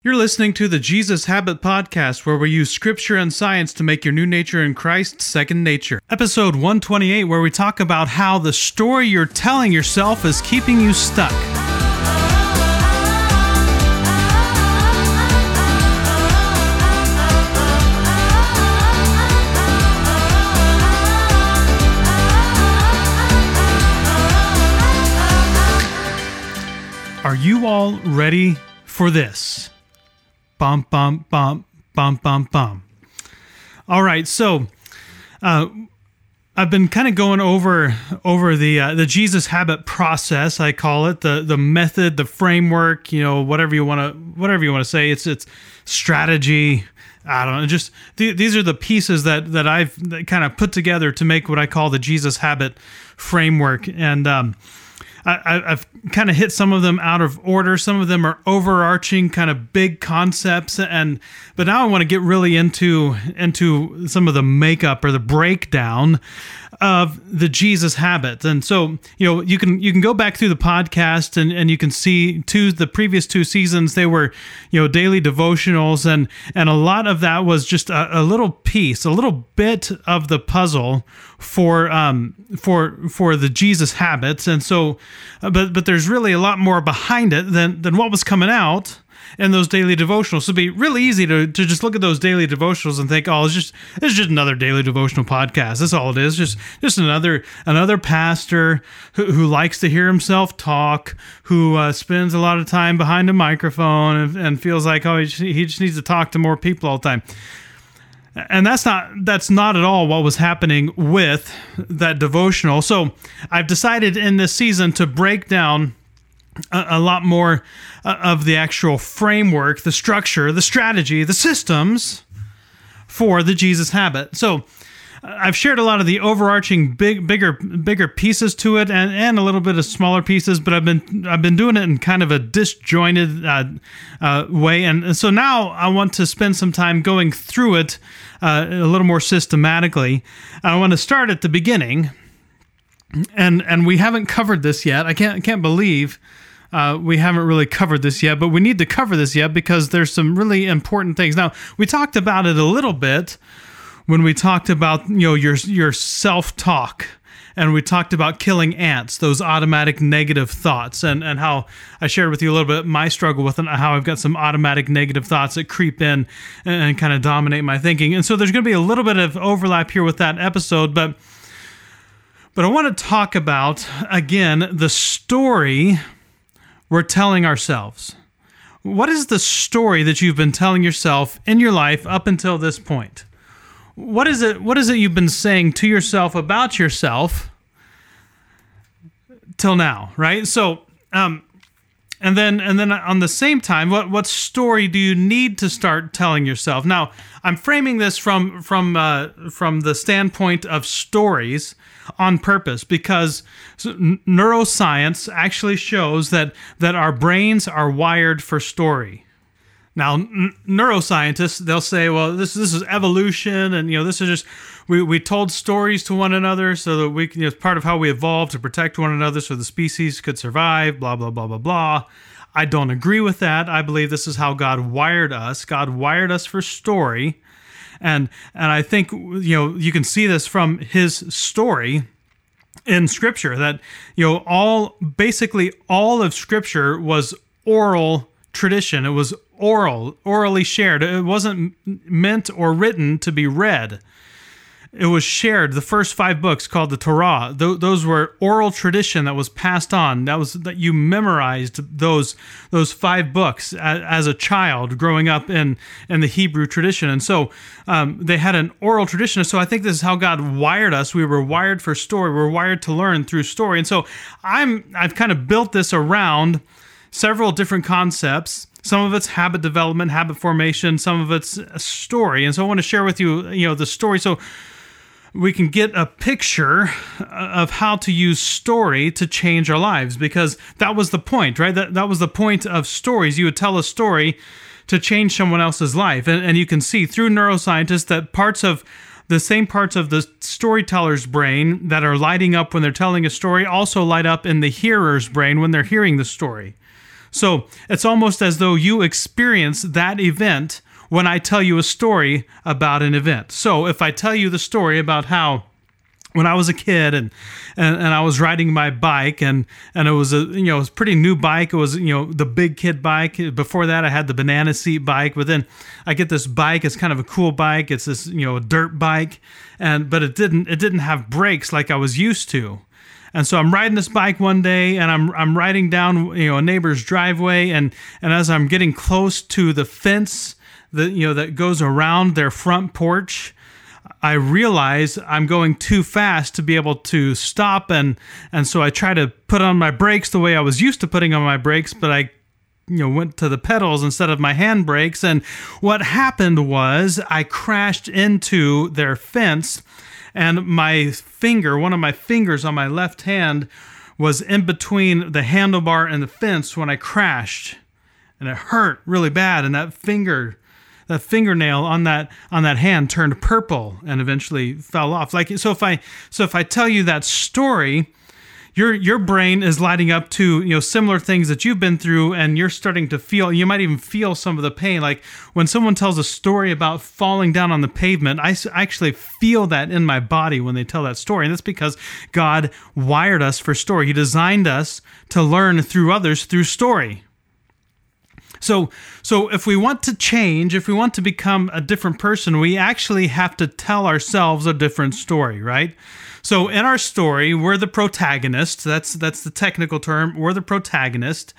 You're listening to the Jesus Habit Podcast, where we use scripture and science to make your new nature in Christ second nature. Episode 128, where we talk about how the story you're telling yourself is keeping you stuck. Are you all ready for this? Bum, bum, bum, bum, bum, bum. All right, so uh, I've been kind of going over over the uh, the Jesus habit process. I call it the the method, the framework. You know, whatever you want to whatever you want to say. It's it's strategy. I don't know. Just th- these are the pieces that that I've kind of put together to make what I call the Jesus habit framework. And um, I, have kind of hit some of them out of order. Some of them are overarching, kind of big concepts, and but now I want to get really into into some of the makeup or the breakdown of the Jesus habit. And so, you know, you can you can go back through the podcast and, and you can see two the previous two seasons they were, you know, daily devotionals and and a lot of that was just a, a little piece, a little bit of the puzzle for um for for the Jesus habits. And so uh, but but there's really a lot more behind it than than what was coming out in those daily devotionals. So it'd be really easy to, to just look at those daily devotionals and think, oh, it's just it's just another daily devotional podcast. That's all it is. Just just another another pastor who, who likes to hear himself talk, who uh, spends a lot of time behind a microphone and, and feels like oh he just, he just needs to talk to more people all the time and that's not that's not at all what was happening with that devotional so i've decided in this season to break down a, a lot more uh, of the actual framework, the structure, the strategy, the systems for the Jesus habit. So uh, I've shared a lot of the overarching big bigger bigger pieces to it and, and a little bit of smaller pieces but I've been I've been doing it in kind of a disjointed uh, uh, way. And so now I want to spend some time going through it uh, a little more systematically. I want to start at the beginning. And and we haven't covered this yet. I can't can't believe uh, we haven't really covered this yet, but we need to cover this yet because there's some really important things. Now, we talked about it a little bit when we talked about you know your your self talk and we talked about killing ants, those automatic negative thoughts, and, and how I shared with you a little bit my struggle with it, how I've got some automatic negative thoughts that creep in and, and kind of dominate my thinking. And so there's going to be a little bit of overlap here with that episode, but but I want to talk about again the story we're telling ourselves? What is the story that you've been telling yourself in your life up until this point? What is it what is it you've been saying to yourself about yourself till now, right? So, um and then and then on the same time what what story do you need to start telling yourself? Now i'm framing this from from uh, from the standpoint of stories on purpose because neuroscience actually shows that that our brains are wired for story. Now n- neuroscientists they'll say well this this is evolution and you know this is just we, we told stories to one another so that we can, you know, it's part of how we evolved to protect one another so the species could survive, blah, blah, blah, blah, blah. I don't agree with that. I believe this is how God wired us. God wired us for story. And and I think you know you can see this from his story in scripture that you know all basically all of scripture was oral tradition. It was oral, orally shared. It wasn't meant or written to be read it was shared. The first five books called the Torah, th- those were oral tradition that was passed on. That was that you memorized those those five books as, as a child growing up in in the Hebrew tradition, and so um, they had an oral tradition. So I think this is how God wired us. We were wired for story. We are wired to learn through story, and so I'm I've kind of built this around several different concepts some of it's habit development habit formation some of it's story and so i want to share with you you know the story so we can get a picture uh, of how to use story to change our lives because that was the point, right? That, that was the point of stories. You would tell a story to change someone else's life. And, and you can see through neuroscientists that parts of the same parts of the storyteller's brain that are lighting up when they're telling a story also light up in the hearer's brain when they're hearing the story. So it's almost as though you experience that event when I tell you a story about an event. So if I tell you the story about how when I was a kid and, and and I was riding my bike and and it was a you know it was pretty new bike. It was you know the big kid bike. Before that I had the banana seat bike but then I get this bike. It's kind of a cool bike. It's this you know a dirt bike. And but it didn't it didn't have brakes like I was used to. And so I'm riding this bike one day and I'm I'm riding down you know a neighbor's driveway. And and as I'm getting close to the fence that you know that goes around their front porch I realize I'm going too fast to be able to stop and and so I try to put on my brakes the way I was used to putting on my brakes but I you know went to the pedals instead of my hand brakes. And what happened was I crashed into their fence and my finger one of my fingers on my left hand was in between the handlebar and the fence when I crashed. And it hurt really bad and that finger that fingernail on that on that hand turned purple and eventually fell off. Like so if I so if I tell you that story, your your brain is lighting up to you know similar things that you've been through and you're starting to feel you might even feel some of the pain. Like when someone tells a story about falling down on the pavement i actually feel that in my body when they tell that story. And that's because god wired us for story. He designed us to learn through others through story so, so if we want to change, if we want to become a different person, we actually have to tell ourselves a different story, right? So in our story, we're the protagonist. That's that's the technical term. We're the protagonist,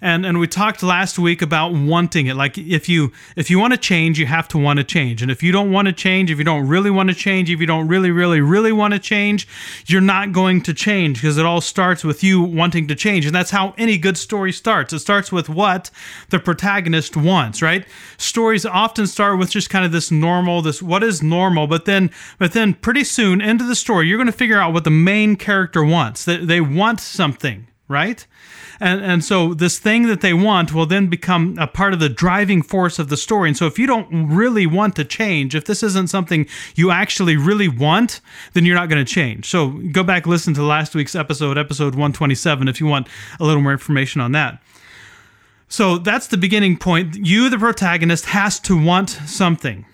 and and we talked last week about wanting it. Like if you if you want to change you have to want to change. And if you don't want to change if you don't really want to change if you don't really really really want to change you're not going to change because it all starts with you wanting to change. And that's how any good story starts. It starts with what the protagonist wants right? Stories often start with just kind of this normal this what is normal but then but then pretty soon into the story you're going to figure out what the main character wants. That they want something right? And and so this thing that they want will then become a part of the driving force of the story. And so if you don't really want to change if this isn't something you actually really want then you're not going to change. So go back listen to last week's episode episode 127 if you want a little more information on that. So that's the beginning point. You the protagonist has to want something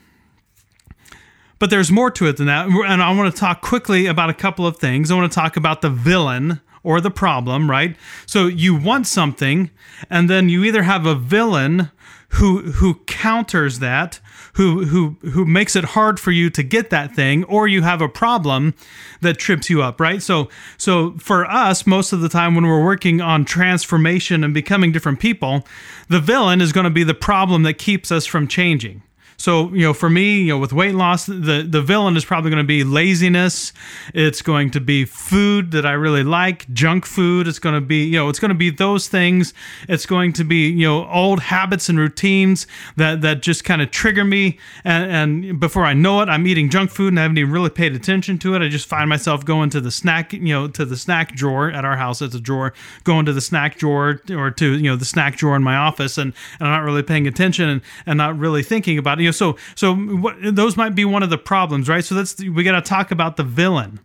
but there's more to it than that. And I want to talk quickly about a couple of things. I want to talk about the villain or the problem, right? So you want something, and then you either have a villain who who counters that, who who who makes it hard for you to get that thing, or you have a problem that trips you up, right? So so for us, most of the time when we're working on transformation and becoming different people, the villain is going to be the problem that keeps us from changing. So, you know, for me, you know, with weight loss, the, the villain is probably going to be laziness. It's going to be food that I really like, junk food. It's going to be, you know, it's going to be those things. It's going to be, you know, old habits and routines that, that just kind of trigger me. And, and before I know it, I'm eating junk food and I haven't even really paid attention to it. I just find myself going to the snack, you know, to the snack drawer at our house. It's a drawer, going to the snack drawer or to, you know, the snack drawer in my office and, and I'm not really paying attention and, and not really thinking about it. You know, so so what, those might be one of the problems, right? So that's we got to talk about the villain.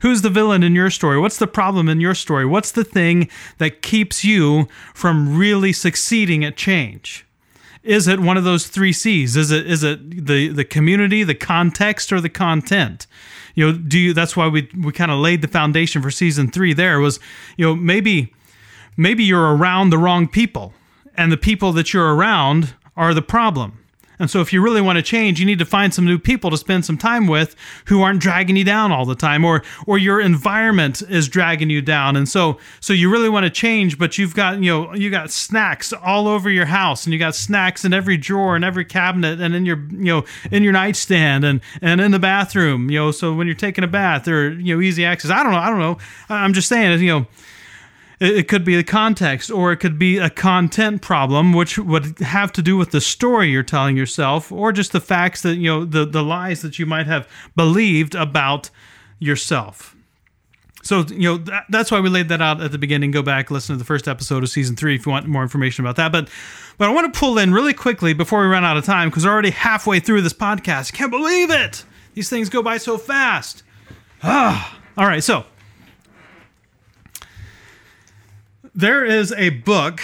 Who's the villain in your story? What's the problem in your story? What's the thing that keeps you from really succeeding at change? Is it one of those three C's? Is it is it the the community, the context, or the content? You know, do you? That's why we we kind of laid the foundation for season three. There was, you know, maybe maybe you're around the wrong people, and the people that you're around are the problem. And so if you really want to change, you need to find some new people to spend some time with who aren't dragging you down all the time or or your environment is dragging you down. And so so you really want to change, but you've got, you know, you got snacks all over your house and you got snacks in every drawer and every cabinet and in your, you know, in your nightstand and and in the bathroom, you know, so when you're taking a bath or, you know, easy access. I don't know, I don't know. I'm just saying, you know, it could be the context, or it could be a content problem, which would have to do with the story you're telling yourself, or just the facts that, you know, the, the lies that you might have believed about yourself. So, you know, that, that's why we laid that out at the beginning. Go back, listen to the first episode of season three if you want more information about that. But, but I want to pull in really quickly before we run out of time because we're already halfway through this podcast. Can't believe it. These things go by so fast. Ah, all right. So, there is a book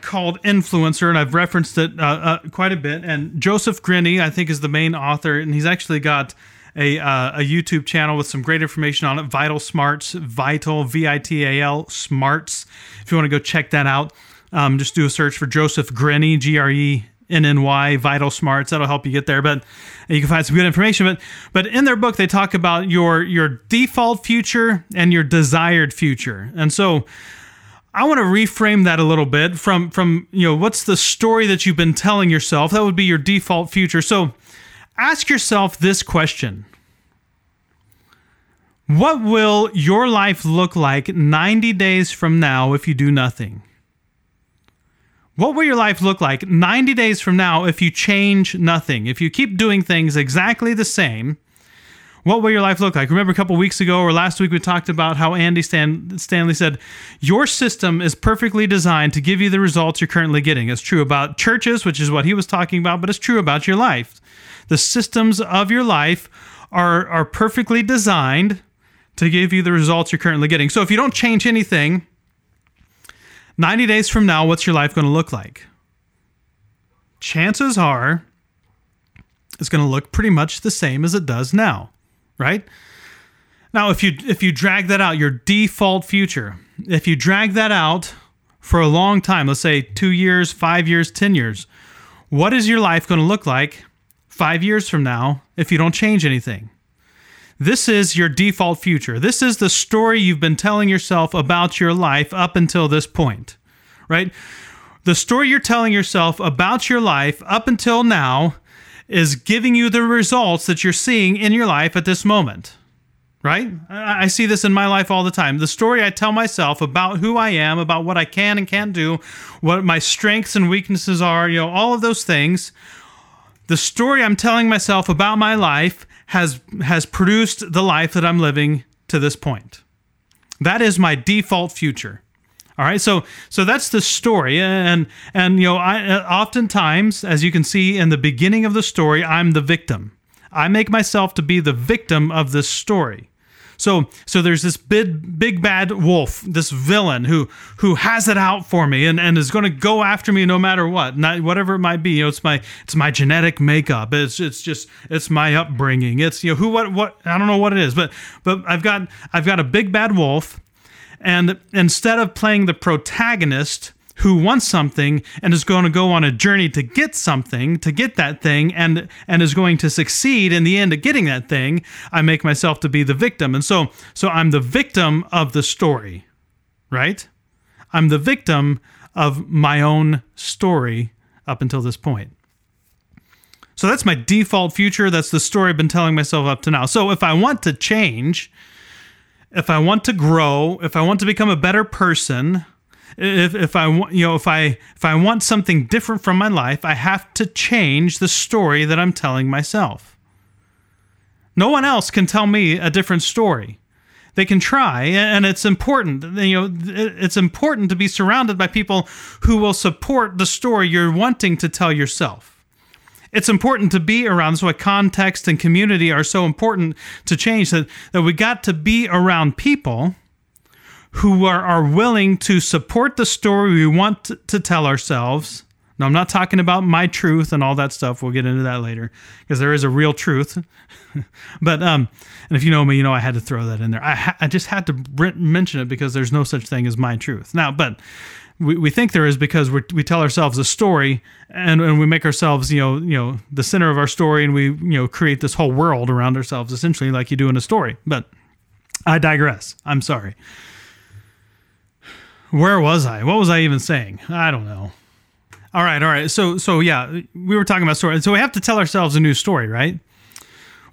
called Influencer, and I've referenced it uh, uh, quite a bit. And Joseph Grenny, I think, is the main author, and he's actually got a, uh, a YouTube channel with some great information on it. Vital Smarts, Vital V I T A L Smarts. If you want to go check that out, um, just do a search for Joseph Grenny, G R E N N Y, Vital Smarts. That'll help you get there. But you can find some good information. But but in their book, they talk about your your default future and your desired future. And so I want to reframe that a little bit from from you know what's the story that you've been telling yourself. That would be your default future. So ask yourself this question. What will your life look like 90 days from now if you do nothing? What will your life look like 90 days from now if you change nothing? If you keep doing things exactly the same, what will your life look like? Remember a couple weeks ago or last week we talked about how Andy Stan- Stanley said, Your system is perfectly designed to give you the results you're currently getting. It's true about churches, which is what he was talking about, but it's true about your life. The systems of your life are, are perfectly designed to give you the results you're currently getting. So if you don't change anything, 90 days from now, what's your life going to look like? Chances are it's going to look pretty much the same as it does now right? Now, if you if you drag that out, your default future, if you drag that out for a long time, let's say 2 years, 5 years, 10 years, what is your life going to look like 5 years from now if you don't change anything? This is your default future. This is the story you've been telling yourself about your life up until this point, right? The story you're telling yourself about your life up until now is giving you the results that you're seeing in your life at this moment. Right? I see this in my life all the time. The story I tell myself about who I am, about what I can and can't do, what my strengths and weaknesses are, you know, all of those things. The story I'm telling myself about my life has has produced the life that I'm living to this point. That is my default future. All right, so so that's the story, and and you know, I uh, oftentimes, as you can see in the beginning of the story, I'm the victim. I make myself to be the victim of this story. So so there's this big big bad wolf, this villain who who has it out for me and, and is going to go after me no matter what, not whatever it might be. You know, it's my it's my genetic makeup. It's it's just it's my upbringing. It's you know who what what I don't know what it is, but but I've got I've got a big bad wolf and instead of playing the protagonist who wants something and is going to go on a journey to get something, to get that thing, and and is going to succeed in the end of getting that thing, I make myself to be the victim. And so so I'm the victim of the story, right? I'm the victim of my own story up until this point. So that's my default future. That's the story I've been telling myself up to now. So if I want to change, if I want to grow, if I want to become a better person, if, if I want, you know, if I if I want something different from my life, I have to change the story that I'm telling myself. No one else can tell me a different story. They can try, and it's important. You know, it's important to be surrounded by people who will support the story you're wanting to tell yourself it's important to be around. That's why context and community are so important to change. That, that we got to be around people who are, are willing to support the story we want to, to tell ourselves. Now, I'm not talking about my truth and all that stuff. We'll get into that later because there is a real truth. but, um, and if you know me, you know I had to throw that in there. I, ha- I just had to mention it because there's no such thing as my truth. Now, but we, we think there is because we we tell ourselves a story and, and we make ourselves you know you know the center of our story and we you know create this whole world around ourselves essentially like you do in a story but i digress i'm sorry where was i what was i even saying i don't know all right all right so so yeah we were talking about story so we have to tell ourselves a new story right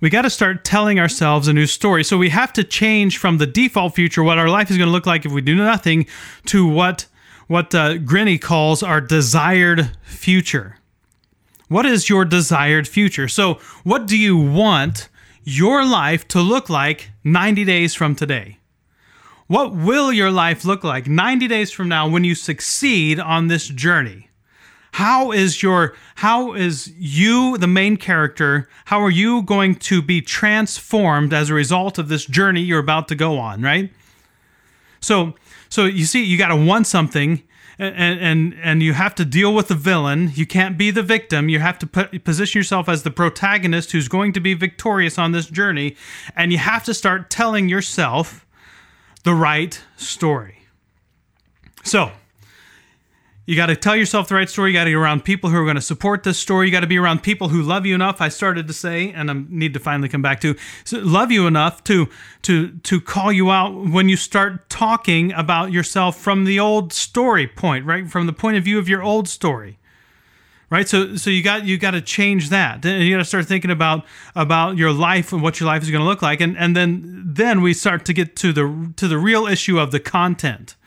we got to start telling ourselves a new story. So we have to change from the default future, what our life is going to look like if we do nothing, to what what uh, Grenny calls our desired future. What is your desired future? So, what do you want your life to look like 90 days from today? What will your life look like 90 days from now when you succeed on this journey? How is your how is you the main character? How are you going to be transformed as a result of this journey you're about to go on, right? So, so you see, you got to want something, and and and you have to deal with the villain. You can't be the victim. You have to put, position yourself as the protagonist who's going to be victorious on this journey, and you have to start telling yourself the right story. So, you got to tell yourself the right story. You got to be around people who are going to support this story. You got to be around people who love you enough. I started to say, and I need to finally come back to, love you enough to to to call you out when you start talking about yourself from the old story point, right? From the point of view of your old story, right? So so you got you got to change that. And you got to start thinking about about your life and what your life is going to look like, and and then then we start to get to the to the real issue of the content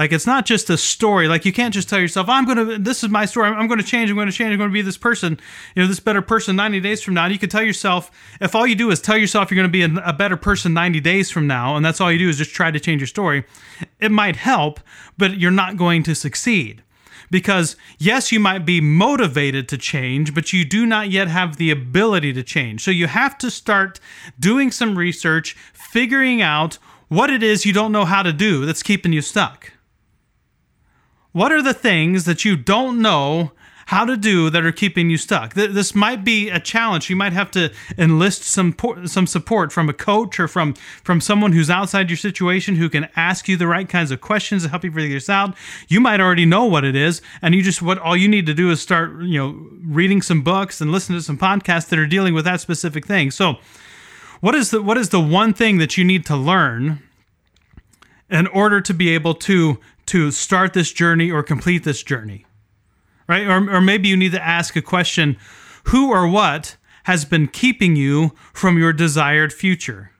like it's not just a story. Like you can't just tell yourself, "I'm gonna. This is my story. I'm, I'm to change. I'm to change. I'm to be this person. You know, this better person 90 days from now." And you can tell yourself, if all you do is tell yourself you're to be a, a better person 90 days from now, and that's all you do is just try to change your story, it might help, but you're not going to succeed because yes, you might be motivated to change, but you do not yet have the ability to change. So you have to start doing some research, figuring out what it is you don't know how to do that's keeping you stuck. What are the things that you don't know how to do that are keeping you stuck? This might be a challenge. You might have to enlist some some support from a coach or from from someone who's outside your situation who can ask you the right kinds of questions to help you figure this out. You might already know what it is, and you just what all you need to do is start you know reading some books and listen to some podcasts that are dealing with that specific thing. So, what is the what is the one thing that you need to learn? in order to be able to to start this journey or complete this journey right? Or, or maybe you need to ask a question who or what has been keeping you from your desired future?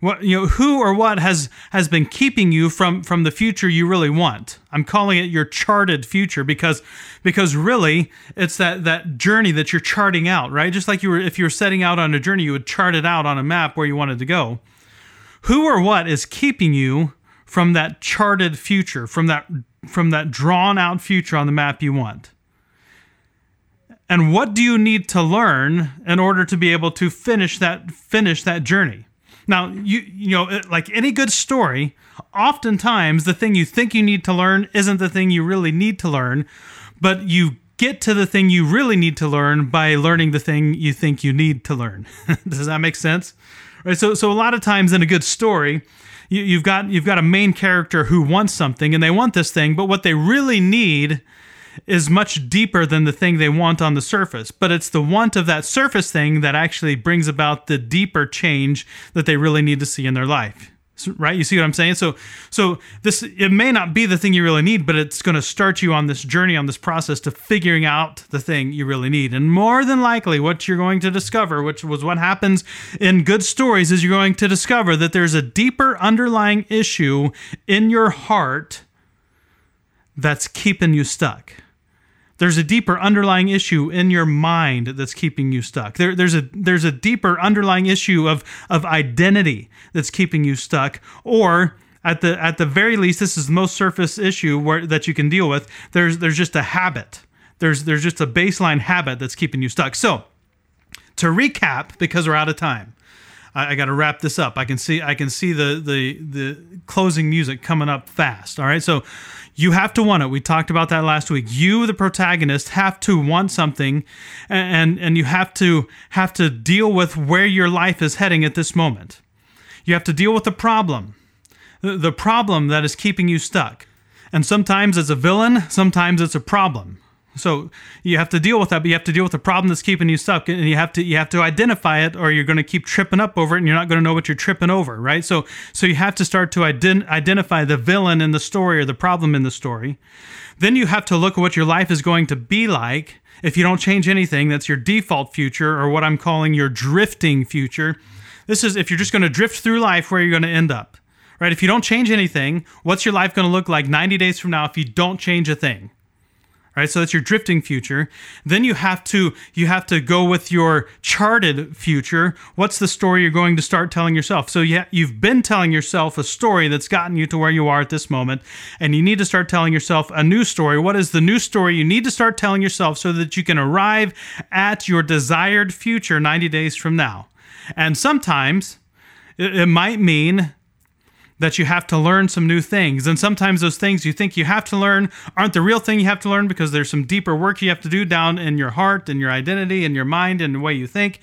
What you know who or what has has been keeping you from from the future you really want? I'm calling it your charted future because because really it's that that journey that you're charting out right? Just like you were if you were setting out on a journey you would chart it out on a map where you wanted to go. Who or what is keeping you from that charted future, from that from that drawn out future on the map you want. And what do you need to learn in order to be able to finish that finish that journey? Now, you you know, like any good story, oftentimes the thing you think you need to learn isn't the thing you really need to learn, but you get to the thing you really need to learn by learning the thing you think you need to learn. Does that make sense? Right. So so a lot of times in a good story, you, have got you've got a main character who wants something and they want this thing, but what they really need is much deeper than the thing they want on the surface. But it's the want of that surface thing that actually brings about the deeper change that they really need to see in their life right? You see what i'm saying? So so this it may not be the thing you really need but it's going to start you on this journey on this process to figuring out the thing you really need. And more than likely what you're going to discover which was what happens in good stories is you're going to discover that there's a deeper underlying issue in your heart that's keeping you stuck there's a deeper underlying issue in your mind that's keeping you stuck. There, there's a there's a deeper underlying issue of of identity that's keeping you stuck, or at the at the very least, this is the most surface issue where that you can deal with. There's there's just a habit. There's there's just a baseline habit that's keeping you stuck. So to recap, because we're out of time, I, I got to wrap this up. I can see I can see the the the closing music coming up fast. All right, so you have to want it. We talked about that last week. You, the protagonist, have to want something, and and you have to have to deal with where your life is heading at this moment. You have to deal with the problem, the problem that is keeping you stuck. And sometimes it's a villain, sometimes it's a problem. So you have to deal with that, but you have to deal with the problem that's keeping you stuck, and you have to you have to identify it, or you're going to keep tripping up over it, and you're not going to know what you're tripping over, right? So so you have to start to ident- identify the villain in the story or the problem in the story. Then you have to look at what your life is going to be like if you don't change anything. That's your default future, or what I'm calling your drifting future. This is if you're just going to drift through life, where you're going to end up, right? If you don't change anything, what's your life going to look like 90 days from now if you don't change a thing? Right? So that's your drifting future. Then you have to you have to go with your charted future. What's the story you're going to start telling yourself? So yeah you've been telling yourself a story that's gotten you to where you are at this moment and you need to start telling yourself a new story. What is the new story? You need to start telling yourself so that you can arrive at your desired future 90 days from now. And sometimes it, it might mean that you have to learn some new things. And sometimes those things you think you have to learn aren't the real thing you have to learn because there's some deeper work you have to do down in your heart and your identity and your mind and the way you think.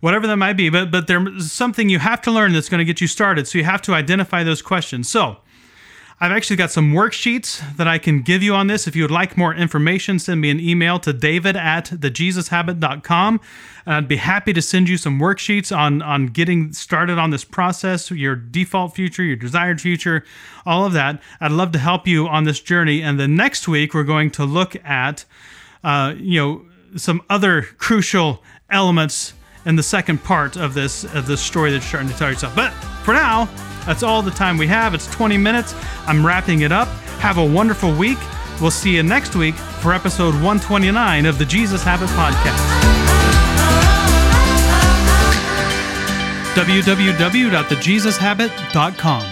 Whatever that might be, but but there's something you have to learn that's going to get you started. So you have to identify those questions. So I've actually got some worksheets that I can give you on this. If you would like more information, send me an email to david at thejesushabit.com. And I'd be happy to send you some worksheets on, on getting started on this process, your default future, your desired future, all of that. I'd love to help you on this journey. And then next week, we're going to look at, uh, you know, some other crucial elements in the second part of this of this story that you're starting to tell yourself. But for now, that's all the time we have. It's 20 minutes. I'm wrapping it up. Have a wonderful week. We'll see you next week for episode 129 of the Jesus Habit Podcast. www.thejesushabit.com